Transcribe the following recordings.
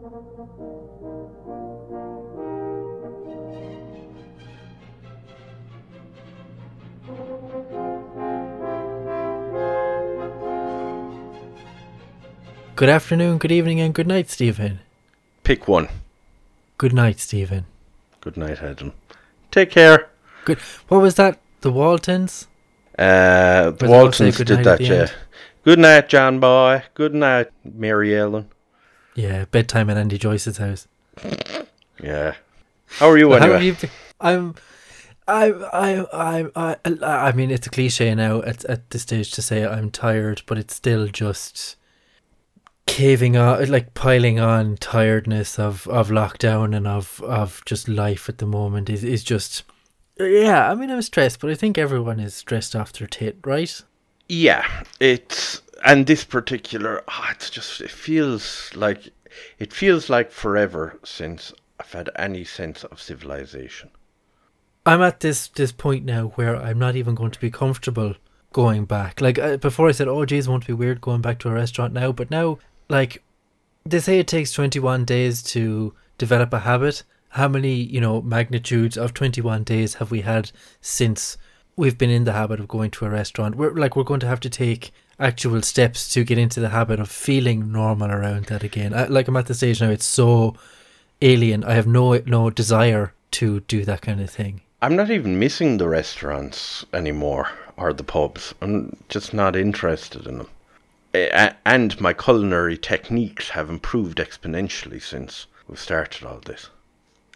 Good afternoon, good evening, and good night, Stephen. Pick one. Good night, Stephen. Good night, Adam. Take care. Good. What was that? The Waltons? Uh, the they all say Waltons did that, yeah. end? Good night, John boy. Good night, Mary Ellen. Yeah, bedtime at Andy Joyce's house. Yeah. How are you Well, how anyway? have you been? I'm. I, I, I, I, I mean, it's a cliche now at, at this stage to say I'm tired, but it's still just caving on, like piling on tiredness of, of lockdown and of, of just life at the moment is, is just, yeah, I mean, I'm stressed, but I think everyone is stressed after tit, right? Yeah, it's and this particular, ah, it's just it feels like it feels like forever since I've had any sense of civilization. I'm at this this point now where I'm not even going to be comfortable going back. Like uh, before, I said, "Oh, geez, won't be weird going back to a restaurant now?" But now, like they say, it takes 21 days to develop a habit. How many, you know, magnitudes of 21 days have we had since we've been in the habit of going to a restaurant? We're like we're going to have to take actual steps to get into the habit of feeling normal around that again. I, like I'm at the stage now; it's so alien. I have no no desire to do that kind of thing. I'm not even missing the restaurants anymore or the pubs. I'm just not interested in them. And my culinary techniques have improved exponentially since we've started all this.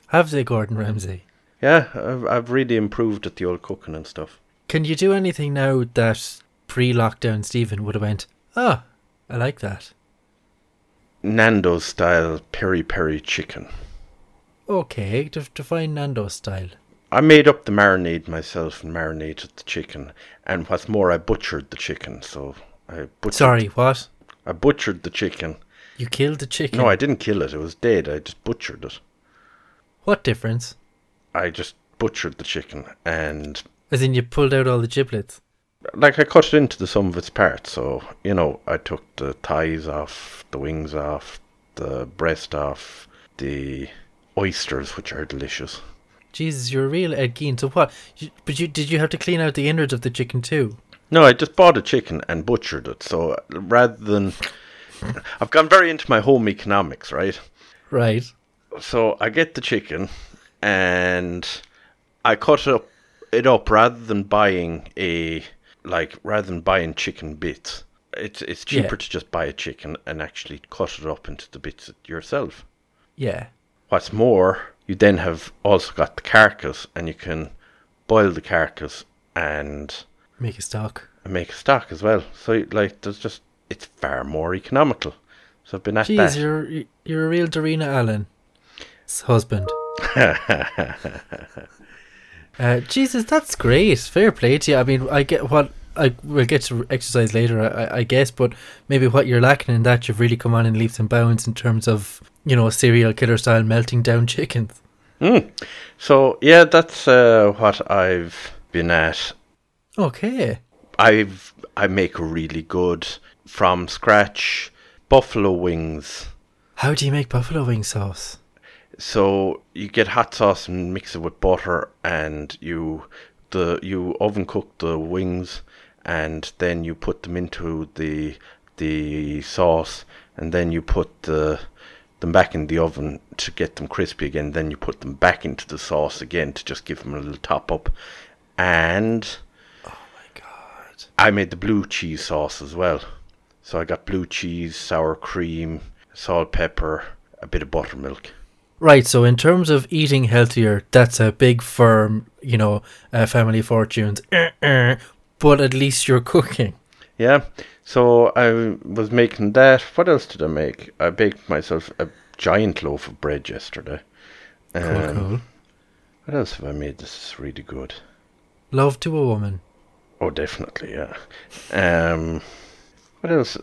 Have they, Gordon Ramsay? Yeah, I've, I've really improved at the old cooking and stuff. Can you do anything now that pre-lockdown Stephen would have went? Ah, I like that. Nando's style peri peri chicken. Okay, to define Nando's style. I made up the marinade myself and marinated the chicken. And what's more, I butchered the chicken. So I butchered, Sorry, what? I butchered the chicken. You killed the chicken. No, I didn't kill it. It was dead. I just butchered it. What difference? I just butchered the chicken and As in, you pulled out all the giblets. Like I cut it into the sum of its parts. So you know, I took the thighs off, the wings off, the breast off, the oysters, which are delicious. Jesus, you're a real Ed Gein. So what? You, but you did you have to clean out the innards of the chicken too? No, I just bought a chicken and butchered it. So rather than, I've gone very into my home economics, right? Right. So I get the chicken and I cut it up, it up rather than buying a like rather than buying chicken bits. It's it's Yeah. cheaper to just buy a chicken and actually cut it up into the bits yourself. Yeah. What's more, you then have also got the carcass and you can boil the carcass and Make a stock. make a stock as well. So like there's just it's far more economical. So I've been at Jeez, you're you're a real Darina Allen's husband. Uh, Jesus, that's great. Fair play to you. I mean, I get what I will get to exercise later, I, I guess, but maybe what you're lacking in that, you've really come on in leaps and bounds in terms of you know serial killer style melting down chickens. Mm. So yeah, that's uh, what I've been at. Okay. I've I make really good from scratch buffalo wings. How do you make buffalo wing sauce? So you get hot sauce and mix it with butter, and you the you oven cook the wings, and then you put them into the the sauce, and then you put the them back in the oven to get them crispy again. Then you put them back into the sauce again to just give them a little top up, and oh my God. I made the blue cheese sauce as well. So I got blue cheese, sour cream, salt, pepper, a bit of buttermilk. Right. So in terms of eating healthier, that's a big firm, you know, uh, family fortunes. But at least you're cooking. Yeah. So I was making that. What else did I make? I baked myself a giant loaf of bread yesterday. Cool, Um, cool. What else have I made? This is really good. Love to a woman. Oh, definitely, yeah. Um, what else?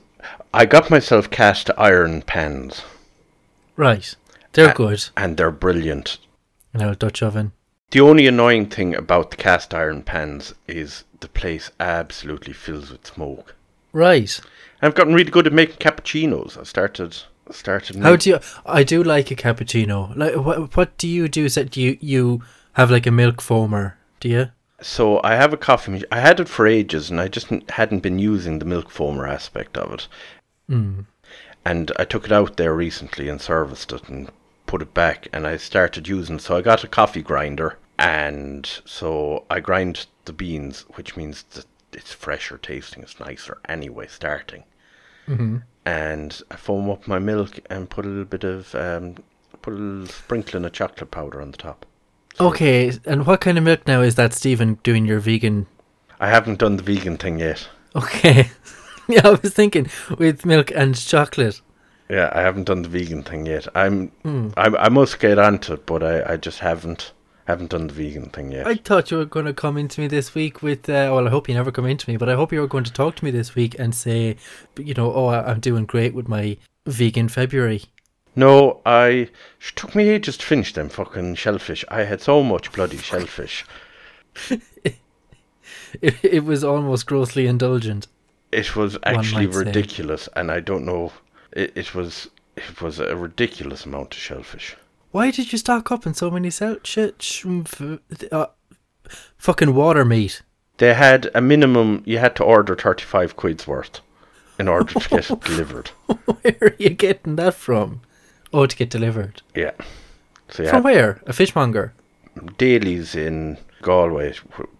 I got myself cast iron pans, Right. They're Uh, good. and they're brilliant. An old Dutch oven. The only annoying thing about the cast iron pans is the place absolutely fills with smoke. Right. I've gotten really good at making cappuccinos. I started started. How do you? I do like a cappuccino. Like, what? What do you do? Is that you you have like a milk foamer? Do you? So I have a coffee machine. I had it for ages, and I just hadn't been using the milk foamer aspect of it. Mm. And I took it out there recently and serviced it and put it back, and I started using. So I got a coffee grinder, and so I grind the beans, which means that it's fresher tasting, it's nicer anyway. Starting, hmm and I foam up my milk and put a little bit of um, put a little sprinkling of chocolate powder on the top. So Okay, and what kind of milk now is that, Stephen? Doing your vegan? I haven't done the vegan thing yet. Okay. yeah, I was thinking with milk and chocolate. Yeah, I haven't done the vegan thing yet. I'm Mm. I, I must get onto it, but I, I just haven't haven't done the vegan thing yet. I thought you were going to come into me this week with. Uh, well, I hope you never come into me, but I hope you were going to talk to me this week and say, you know, oh, I'm doing great with my vegan February. no, I it took me ages to finish them fucking shellfish. I had so much bloody shellfish. It, it was almost grossly indulgent. It was actually might say. ridiculous, and I don't know. It, it was it was a ridiculous amount of shellfish. Why did you stock up on so many sel- shit, sh- f- uh, fucking water meat? They had a minimum. You had to order thirty five quid's worth in order to get it delivered. Where are you getting that from? Oh, to get delivered. Yeah. So From where? A fishmonger. Dailies in Galway.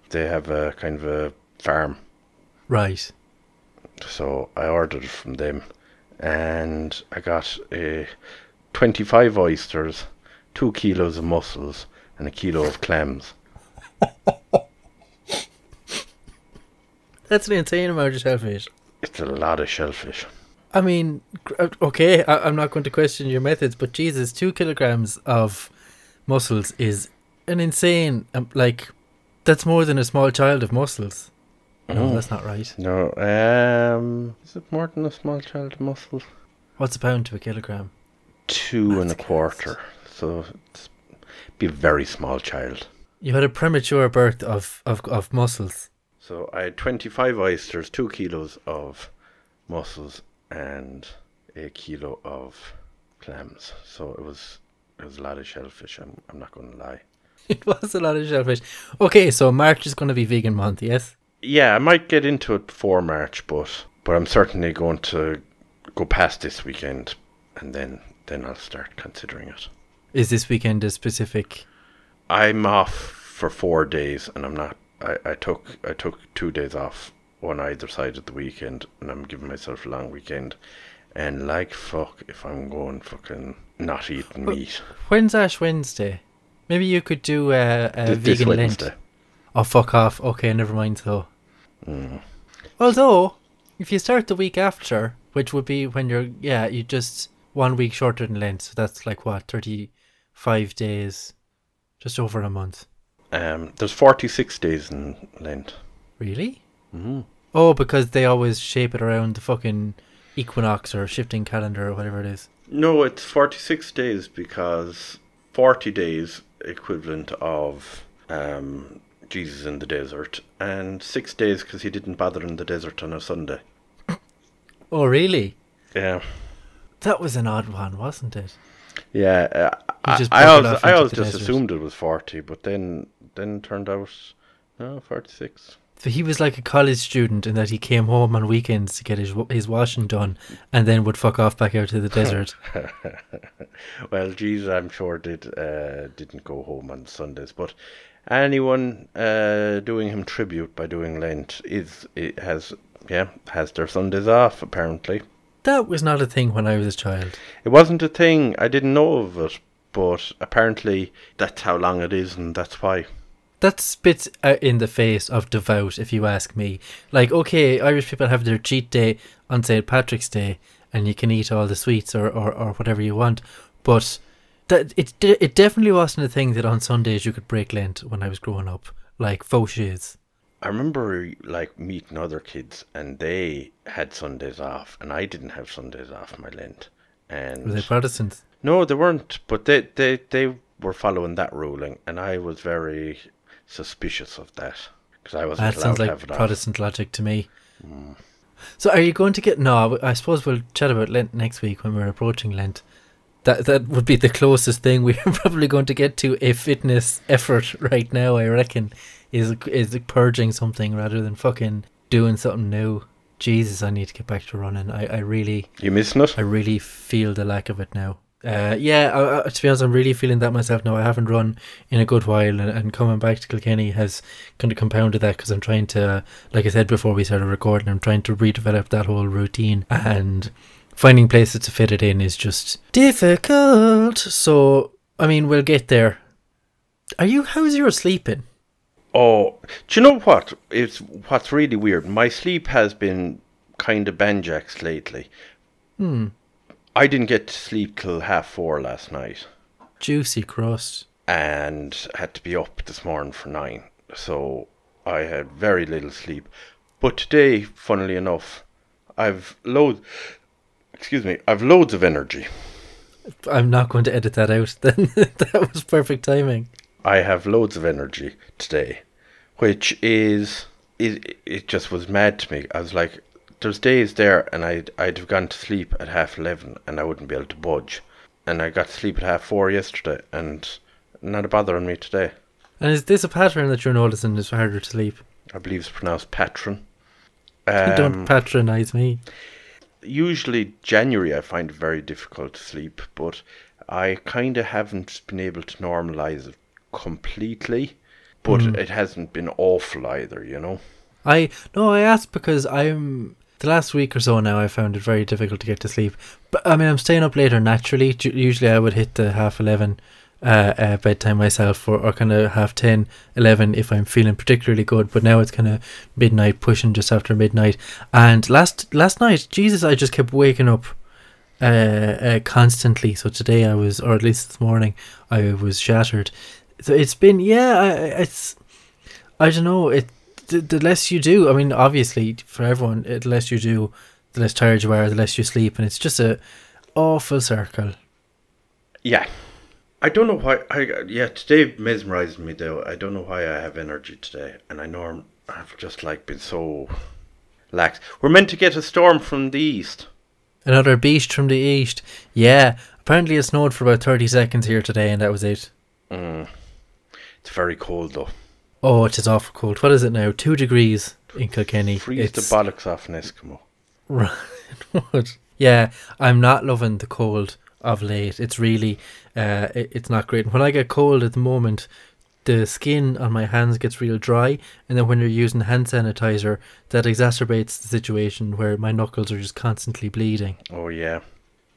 They have a kind of a farm. Right. So I ordered it from them, and I got a twenty-five oysters, two kilos of mussels, and a kilo of clams. That's an insane amount of shellfish. It's a lot of shellfish. I mean, uh, okay, I, I'm not going to question your methods, but Jesus, two kilograms of mussels is an insane, um, like, that's more than a small child of mussels. No, Mm. that's not right. No, um, is it more than a small child of mussels? What's a pound to a kilogram? Two and a That's quarter. So it's be a very small child. You had a premature birth of, of, of mussels. So I had twenty-five oysters, two kilos of mussels, and a kilo of clams. So it was it was a lot of shellfish. I'm I'm not going to lie. It was a lot of shellfish. Okay, so March is going to be vegan month, yes? Yeah, I might get into it before March, but but I'm certainly going to go past this weekend, and then then I'll start considering it. Is this weekend a specific? I'm off for four days, and I'm not. I, I took I took two days off on either side of the weekend, and I'm giving myself a long weekend. And like fuck, if I'm going fucking not eating meat When's Ash Wednesday? Maybe you could do a, a this vegan Wednesday. Lent. Oh, fuck off. Okay, never mind, so. Mm. Although, if you start the week after, which would be when you're, yeah, you just one week shorter than Lent, so that's like what, 35 days, just over a month. Um, there's 46 days in Lent. Really? Mm. Oh, because they always shape it around the fucking equinox or shifting calendar or whatever it is. No, it's 46 days because 40 days equivalent of um, Jesus in the desert, and six days because he didn't bother in the desert on a Sunday. Oh, really? Yeah. That was an odd one, wasn't it? Yeah, uh, I, I always, I always just desert. assumed it was 40, but then then turned out, no, 46. So he was like a college student in that he came home on weekends to get his his washing done, and then would fuck off back out to the desert. well, Jesus, I'm sure did uh, didn't go home on Sundays, but anyone uh, doing him tribute by doing Lent is it has yeah has their Sundays off apparently. that was not a thing when I was a child. It wasn't a thing. I didn't know of it, but apparently that's how long it is, and that's why. That spits uh, in the face of devout, if you ask me. Like, okay, Irish people have their cheat day on St. Patrick's Day, and you can eat all the sweets or, or, or whatever you want, but that it it definitely wasn't a thing that on Sundays you could break Lent when I was growing up, like faux shiz. I remember like meeting other kids, and they had Sundays off, and I didn't have Sundays off my Lent. And Were they Protestants? No, they weren't, but they, they, they were following that ruling, and I was very suspicious of that because I wasn't That sounds like it off. Protestant logic to me. Mm. So are you going to get? No, I suppose we'll chat about Lent next week when we're approaching Lent. That that would be the closest thing we're probably going to get to a fitness effort right now. I reckon is is purging something rather than fucking doing something new. Jesus, I need to get back to running. I, I really You missing it? I really feel the lack of it now. Uh, yeah, I, I, to be honest, I'm really feeling that myself now. I haven't run in a good while, and, and coming back to Kilkenny has kind of compounded that because I'm trying to, like I said before we started recording, I'm trying to redevelop that whole routine, and finding places to fit it in is just difficult. So, I mean, we'll get there. Are you? How's your sleeping? Oh, do you know what? It's what's really weird. My sleep has been kind of banjaxed lately. Hmm. I didn't get to sleep till half four last night, Juicy crust. and had to be up this morning for nine. So I had very little sleep. But today, funnily enough, I've loads. Excuse me. I've loads of energy. I'm not going to edit that out. Then that was perfect timing. I have loads of energy today, which is it. It just was mad to me. I was like, there's days there, and I'd I'd have gone to sleep at half eleven, and I wouldn't be able to budge, and I got to sleep at half four yesterday, and not a bother on me today. And is this a pattern that you're noticing is harder to sleep? I believe it's pronounced patron. Don't Um, patronize me. Usually January I find very difficult to sleep, but I kind of haven't been able to normalize it completely. But Mm. it hasn't been awful either, you know. I no, I asked because I'm the last week or so now. I found it very difficult to get to sleep. But I mean, I'm staying up later naturally. Usually, I would hit the half eleven uh, uh, bedtime myself, or, or kind of half 10, 11 if I'm feeling particularly good. But now it's kind of midnight, pushing just after midnight. And last last night, Jesus, I just kept waking up uh, uh, constantly. So today I was, or at least this morning, I was shattered. So it's been, yeah, I, it's, I don't know, it the, the less you do, I mean, obviously for everyone, the less you do, the less tired you are, the less you sleep, and it's just a awful circle. Yeah. I don't know why. I yeah, today mesmerized me though. I don't know why I have energy today, and I know I'm, I've just like been so lax. We're meant to get a storm from the east. Another beast from the east. Yeah, apparently it snowed for about thirty seconds here today, and that was it. Mm. It's very cold though. Oh, it is awful cold. What is it now? Two degrees in Kilkenny. Freeze the It's- bollocks off an Eskimo. Right. What? Yeah, I'm not loving the cold of late. It's really, uh, it, it's not great. When I get cold at the moment, the skin on my hands gets real dry, and then when you're using hand sanitizer, that exacerbates the situation where my knuckles are just constantly bleeding. Oh yeah.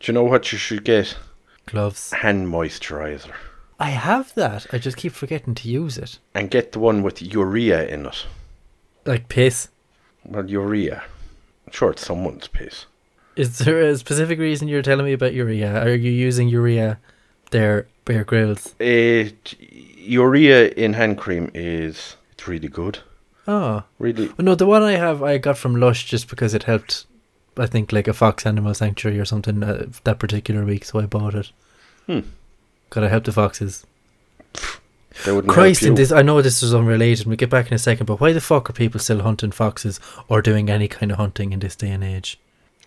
Do you know what you should get? Gloves. Hand moisturizer. I have that. I just keep forgetting to use it. And get the one with urea in it. Like piss. Well, urea. I'm sure it's someone's piss. Is there a specific reason you're telling me about urea? Are you using urea there, Bear Grylls? It urea in hand cream is it's really good. Oh. Really Well, no, the one I have I got from Lush just because it helped. I think like a fox animal sanctuary or something uh, that particular week, so I bought it. Hmm. Gotta help the foxes. Christ, in this, I know this is unrelated. We'll get back in a second, but why the fuck are people still hunting foxes or doing any kind of hunting in this day and age?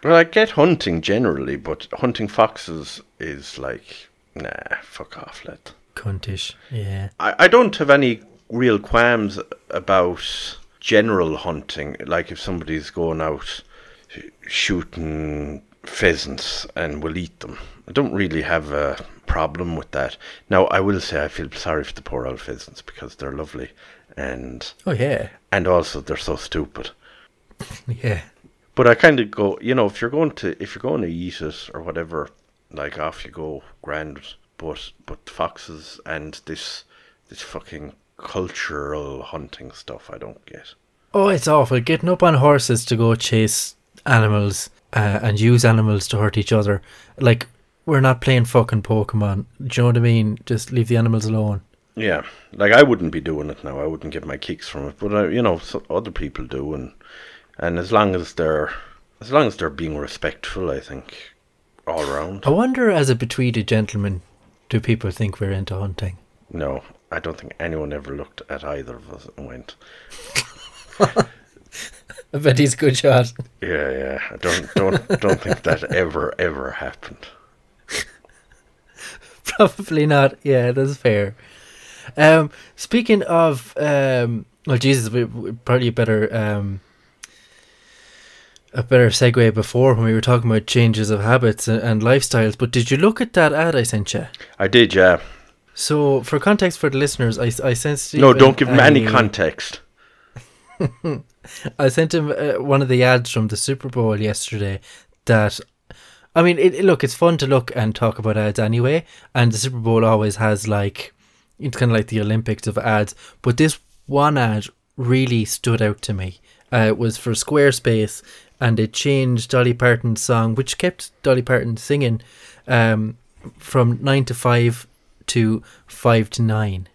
Well, I get hunting generally, but hunting foxes is like nah, fuck off, lad. Cuntish, yeah. I, I don't have any real qualms about general hunting. Like if somebody's going out shooting pheasants and will eat them, I don't really have a problem with that. Now, I will say I feel sorry for the poor old pheasants because they're lovely, and Oh yeah, and also they're so stupid. yeah. But I kind of go, you know, if you're going to if you're going to eat it or whatever, like off you go, grand. But but foxes and this this fucking cultural hunting stuff, I don't get. Oh, it's awful. Getting up on horses to go chase animals uh, and use animals to hurt each other. Like we're not playing fucking Pokemon. Do you know what I mean? Just leave the animals alone. Yeah, like I wouldn't be doing it now. I wouldn't get my kicks from it, but uh, you know, so other people do, and and as long as they're as long as they're being respectful, I think all around. I wonder, as a betweeded gentleman, do people think we're into hunting? No, I don't think anyone ever looked at either of us and went, I bet he's a good shot. Yeah, yeah. I don't don't don't think that ever ever happened. Probably not. Yeah, that's fair. Um, speaking of, um, well, Jesus, we, we probably better um, a better segue before when we were talking about changes of habits and, and lifestyles. But did you look at that ad I sent you? I did, yeah. So, for context for the listeners, I, I sent Stephen no, don't give him any context. I sent him uh, one of the ads from the Super Bowl yesterday. That, I mean, it, it- look, it's fun to look and talk about ads anyway, and the Super Bowl always has like it's kind of like the Olympics of ads. But this one ad really stood out to me. Uh, it was for Squarespace, and it changed Dolly Parton's song, which kept Dolly Parton singing, um, from nine to five to five to nine.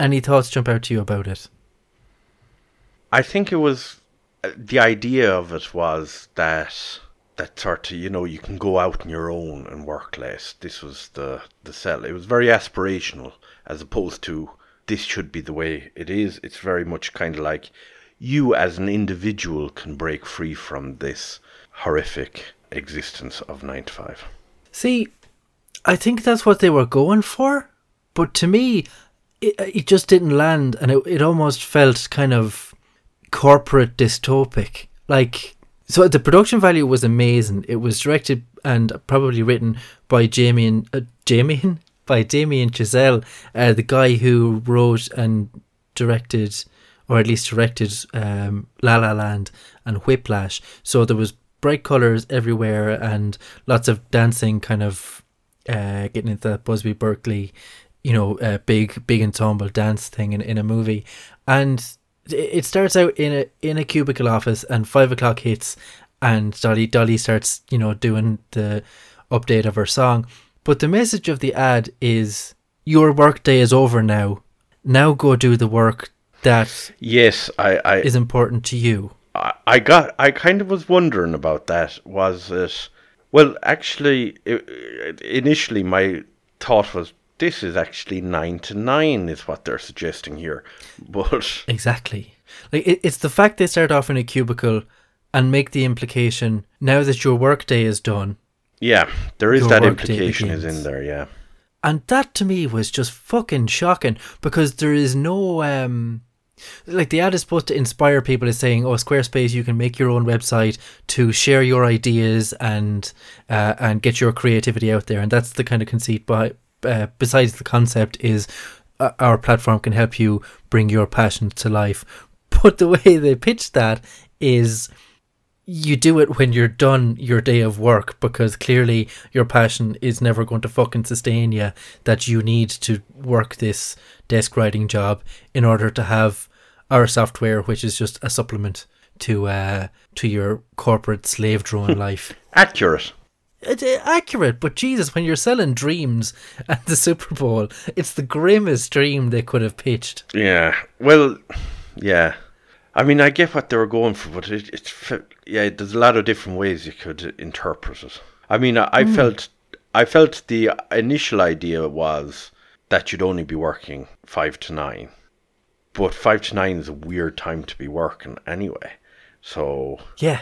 Any thoughts jump out to you about it? I think it was uh, the idea of it was that that sort of you know you can go out on your own and work less. This was the the sell. It was very aspirational as opposed to this should be the way it is. It's very much kind of like you as an individual can break free from this horrific existence of nine to five. See, I think that's what they were going for, but to me, it, it just didn't land, and it, it almost felt kind of corporate dystopic. Like, so the production value was amazing. It was directed and probably written by Damien, uh, Damien, by Damien Chazelle, uh, the guy who wrote and directed, or at least directed, um, La La Land and Whiplash. So there was bright colors everywhere and lots of dancing, kind of uh, getting into that Busby Berkeley, you know, uh, big big ensemble dance thing in, in a movie, and it- starts out in a in a cubicle office, and five o'clock hits, and Dolly Dolly starts you know doing the update of her song, but the message of the ad is your work day is over now. Now go do the work that Yes, I I, is important to you. I I got. I kind of was wondering about that. Was it? Well, actually, i i- initially my thought was this is actually nine to nine is what they're suggesting here, but Exactly. Like it, it's the fact they start off in a cubicle and make the implication now that your workday is done. yeah, there is that implication is in there. Yeah, And that to me was just fucking shocking because there is no um like the ad is supposed to inspire people as saying, "Oh, Squarespace, you can make your own website to share your ideas and uh, and get your creativity out there." And that's the kind of conceit. By uh, besides the concept is uh, our platform can help you bring your passion to life. But the way they pitch that is you do it when you're done your day of work because clearly your passion is never going to fucking sustain you that you need to work this desk writing job in order to have our software which is just a supplement to uh to your corporate slave drone life accurate. it's uh, accurate but jesus when you're selling dreams at the super bowl it's the grimmest dream they could have pitched Yeah. Well, yeah. I mean, I get what they were going for, but it, it's yeah. There's a lot of different ways you could interpret it. I mean, I, I felt I felt the initial idea was that you'd only be working five to nine, but five to nine is a weird time to be working anyway. So Yeah.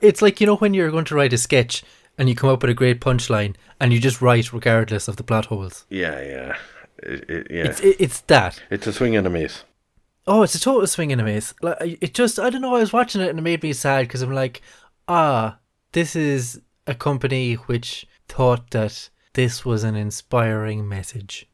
It's like, you know, when you're going to write a sketch and you come up with a great punchline and you just write regardless of the plot holes. yeah, yeah, it, it, yeah. It's it, it's that. it's a swing and a miss. Oh, it's a total swing and a miss. Like it just I don't know, I was watching it and it made me sad because I'm like, ah, this is a company which thought that this was an inspiring message.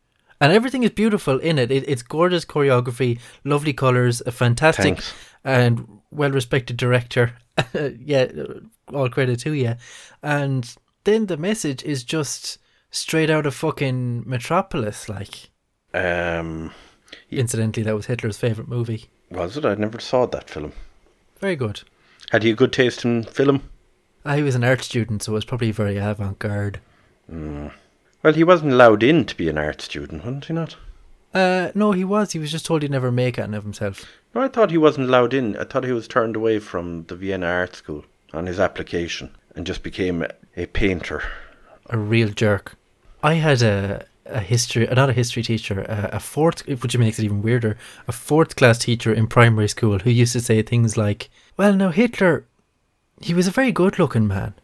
And everything is beautiful in it. it it's gorgeous choreography, lovely colors, a fantastic Thanks. and well respected director. yeah, uh, all credit to you. And then the message is just straight out of fucking Metropolis. Like, Um, incidentally, that was Hitler's favorite movie. was it? I never saw that film. Very good. Had he a good taste in film? I was an art student, so it was probably very avant garde. Mm. Well, he wasn't allowed in to be an art student, wasn't he not? Uh, no, he was. He was just told he'd never make it of himself. No, I thought he wasn't allowed in. I thought he was turned away from the Vienna Art School on his application and just became a, a painter. A real jerk. I had a a history, not a history teacher, a, a fourth, which makes it even weirder, a fourth class teacher in primary school who used to say things like, "Well, now Hitler, he was a very good looking man."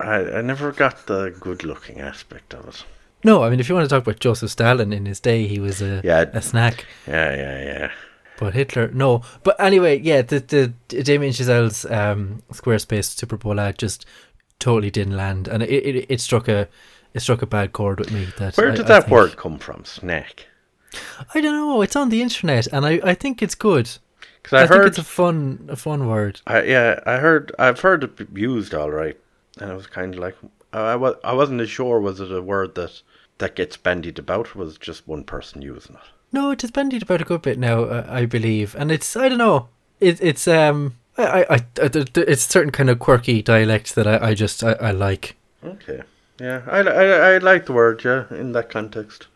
I, I never got the good looking aspect of it. No, I mean, if you want to talk about Joseph Stalin in his day, he was a Yeah. a snack. Yeah, yeah, yeah. But Hitler, no. But anyway, yeah, the the Damien Chazelle's um, Squarespace Super Bowl ad just totally didn't land, and it, it it struck a it struck a bad chord with me. That Where did I that think- word come from? Snack. I don't know. It's on the internet, and I, I think it's good. Because I, I, think heard, it's a fun a fun word. I, yeah, I heard, I've heard it used all right, and I was kind of like, I, I, wa- I wasn't as sure was it a word that that gets bandied about, or was it just one person using it? No, it is bandied about a good bit now, uh, I believe, and it's I don't know. It, it's um I, I, I, I th- th- it's certain kind of quirky dialect that I, I just I, I like. Okay. Yeah, I, I, I like the word, yeah, in that context.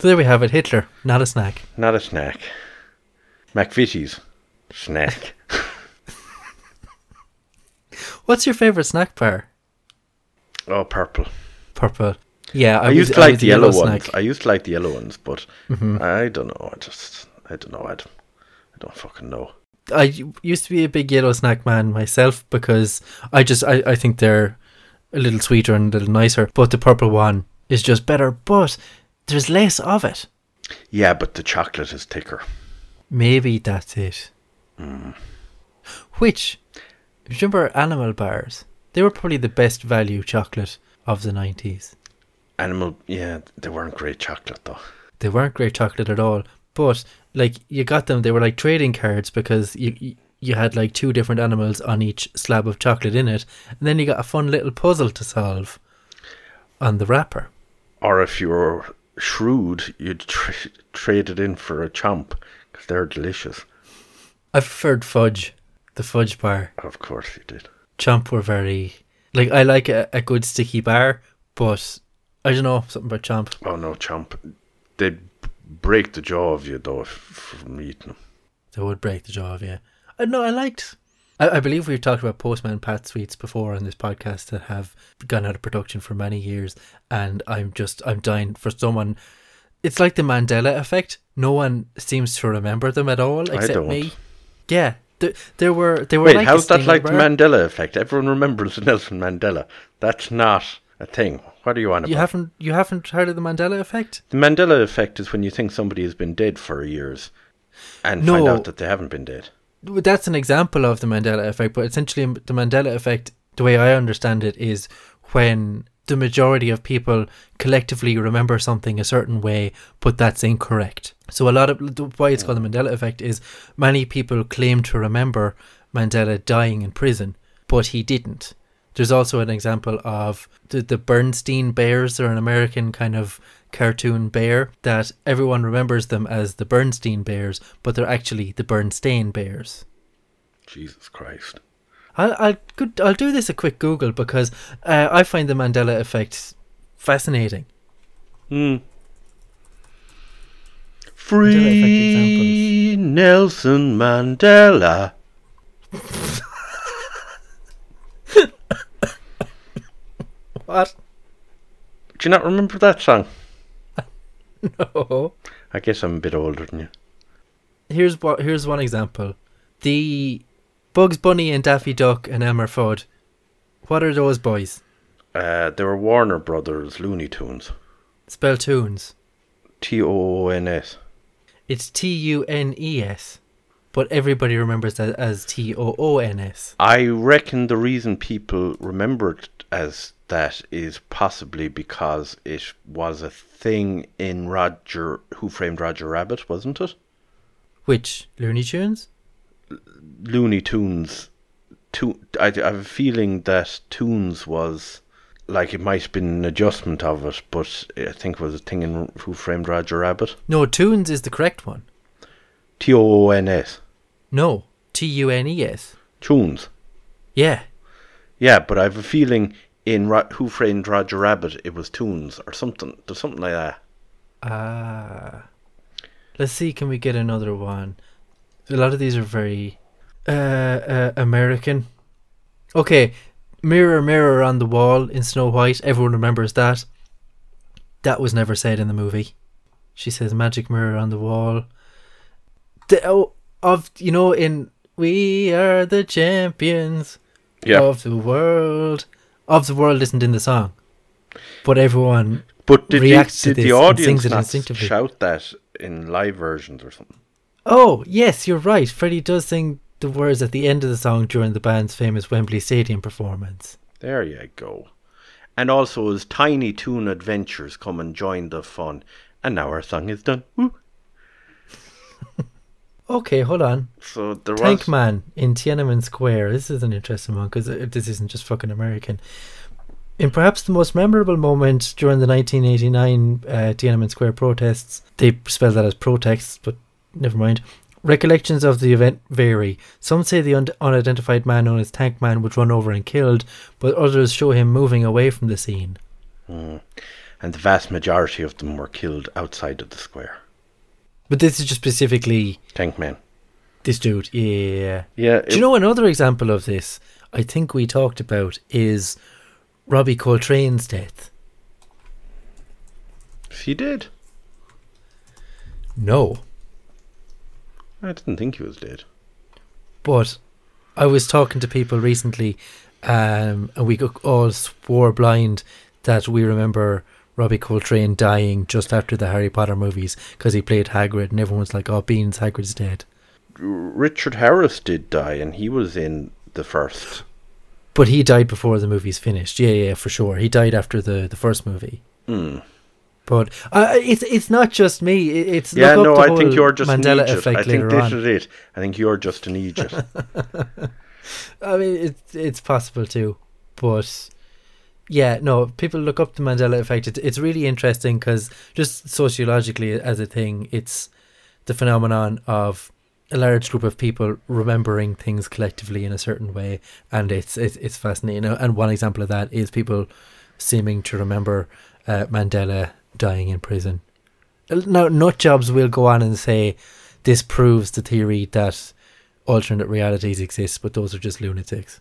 So there we have it. Hitler, not a snack. Not a snack. McVitie's. Snack. What's your favorite snack bar? oh, purple. Purple. Yeah, I, was- used to like the a yellow, ones. I used to like the yellow ones, but Mhm. I don't know. I just, I don't know. I don't, I don't fucking know. I used to be a big yellow snack man myself because I just I, I think they're a little sweeter and a little nicer. But the purple one is just better. But there's less of it. Yeah, but the chocolate is thicker. Maybe that's it. Mm. Which, if you remember animal bars, they were probably the best value chocolate of the nineties. Animal, yeah, they weren't great chocolate though. They weren't great chocolate at all, but like you got them, they were like trading cards because you you, you had like two different animals on each slab of chocolate in it, and then you got a fun little puzzle to solve on the wrapper. Or if you were shrewd, you'd tra- trade it in for a chomp because they're delicious. I preferred fudge, the fudge bar. Of course you did. Chomp were very like I like a, a good sticky bar, but I don't know something about chomp. Oh no, chomp. They'd break the jaw of you though if, from eating them. They would break the jaw of you. I know I liked. I, I believe we've talked about Postman Pat sweets before on this podcast that have gone out of production for many years, and I'm just I'm dying for someone. It's like the Mandela effect. No one seems to remember them at all except me. Yeah, th- there were they were. Wait, like how's that like the. Mandela effect? Everyone remembers Nelson Mandela. That's not a thing. What are you on about? You haven't you haven't heard of the Mandela effect? The Mandela effect is when you think somebody has been dead for years and No. find out that they haven't been dead. That's an example of the Mandela effect, but essentially the Mandela effect, the way I understand it, is when the majority of people collectively remember something a certain way, but that's incorrect. So a lot of why it's called the Mandela effect is many people claim to remember Mandela dying in prison, but he didn't. There's also an example of the, the Bernstein Bears. They're an American kind of cartoon bear that everyone remembers them as the Bernstein Bears, but they're actually the Berenstain Bears. Jesus Christ. I'll I'll, good, I'll do this a quick Google because uh, I find the Mandela effect fascinating. Hmm. effect Free Nelson Mandela. What? Do you not remember that song? No. I guess I'm a bit older than you. Here's what. Here's one example. The Bugs Bunny and Daffy Duck and Elmer Fudd. What are those boys? Uh, they were Warner Brothers Looney Tunes. Spell tunes. T O O N S. It's T U N E S, but everybody remembers that as T O O N S. I reckon the reason people remember it as that is possibly because it was a thing in Roger Who Framed Roger Rabbit, wasn't it? Which Looney Tunes? Looney Tunes. To, I, I have a feeling that Tunes was like it might have been an adjustment of it, but I think it was a thing in Who Framed Roger Rabbit. No, tunes is the correct one. T O O N S. No, T U N E S. Tunes. Yeah. Yeah, but I have a feeling in Ro- Who Framed Roger Rabbit it was Tunes or something. There's something like that. Ah. Let's see, can we get another one? A lot of these are very uh, uh American. Okay, Mirror Mirror on the Wall in Snow White, everyone remembers that. That was never said in the movie. She says magic mirror on the wall. The, oh, of you know in We Are the Champions Yeah. of the World. Of the World isn't in the song. But everyone But did, the, reacts to did the this and audience sings it instinctively. shout that in live versions or something? Oh, yes, you're right. Freddie does sing the words at the end of the song during the band's famous Wembley Stadium performance. There you go. And also his Tiny Toon Adventures come and join the fun. And now our song is done. Woo. Okay, hold on. So there Tank was Man in Tiananmen Square. This is an interesting one because this isn't just fucking American. In perhaps the most memorable moment during the 1989 uh, Tiananmen Square protests, they spell that as protests, but never mind. Recollections of the event vary. Some say the un- unidentified man known as Tank Man was run over and killed, but others show him moving away from the scene. Hmm. and the vast majority of them were killed outside of the square. But this is just specifically Tank Man. this dude. Yeah. Yeah, Do you know another example of this? I think we talked about is Robbie Coltrane's death. he did. No, I didn't think he was dead. but I was talking to people recently, um, and we all swore blind that we remember Robbie Coltrane dying just after the Harry Potter movies because he played Hagrid, and everyone was like, "Oh, Beans, Hagrid's dead." Richard Harris did die, and he was in the first. But he died before the movies finished. Yeah, yeah, for sure. He died after the the first movie. Hmm. But uh, it's it's not just me. It's Yeah, no, I think you're just Mandela an effect I think this on. is it. I think you're just an Egypt. I mean, it's it's possible too, but yeah, no. People look up the Mandela effect. It's it's really interesting because just sociologically as a thing, it's the phenomenon of a large group of people remembering things collectively in a certain way, and it's it's it's fascinating. And one example of that is people seeming to remember uh, Mandela dying in prison. Now, nut jobs will go on and say this proves the theory that alternate realities exist, but those are just lunatics.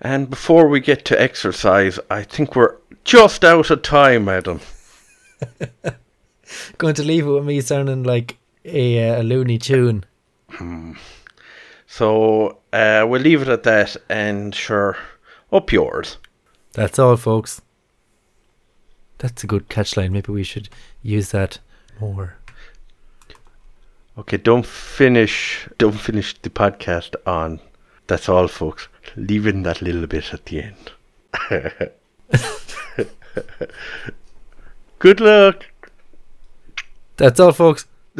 and before we get to exercise, I think we're just out of time, Adam. Going to leave it with me sounding like a, uh, a loony tune. So uh, we'll leave it at that, and sure, up yours. That's all, folks. That's a good catchline. Maybe we should use that more. Okay, don't finish. Don't finish the podcast on. That's all, folks. Leave in that little bit at the end. Good luck. That's all, folks.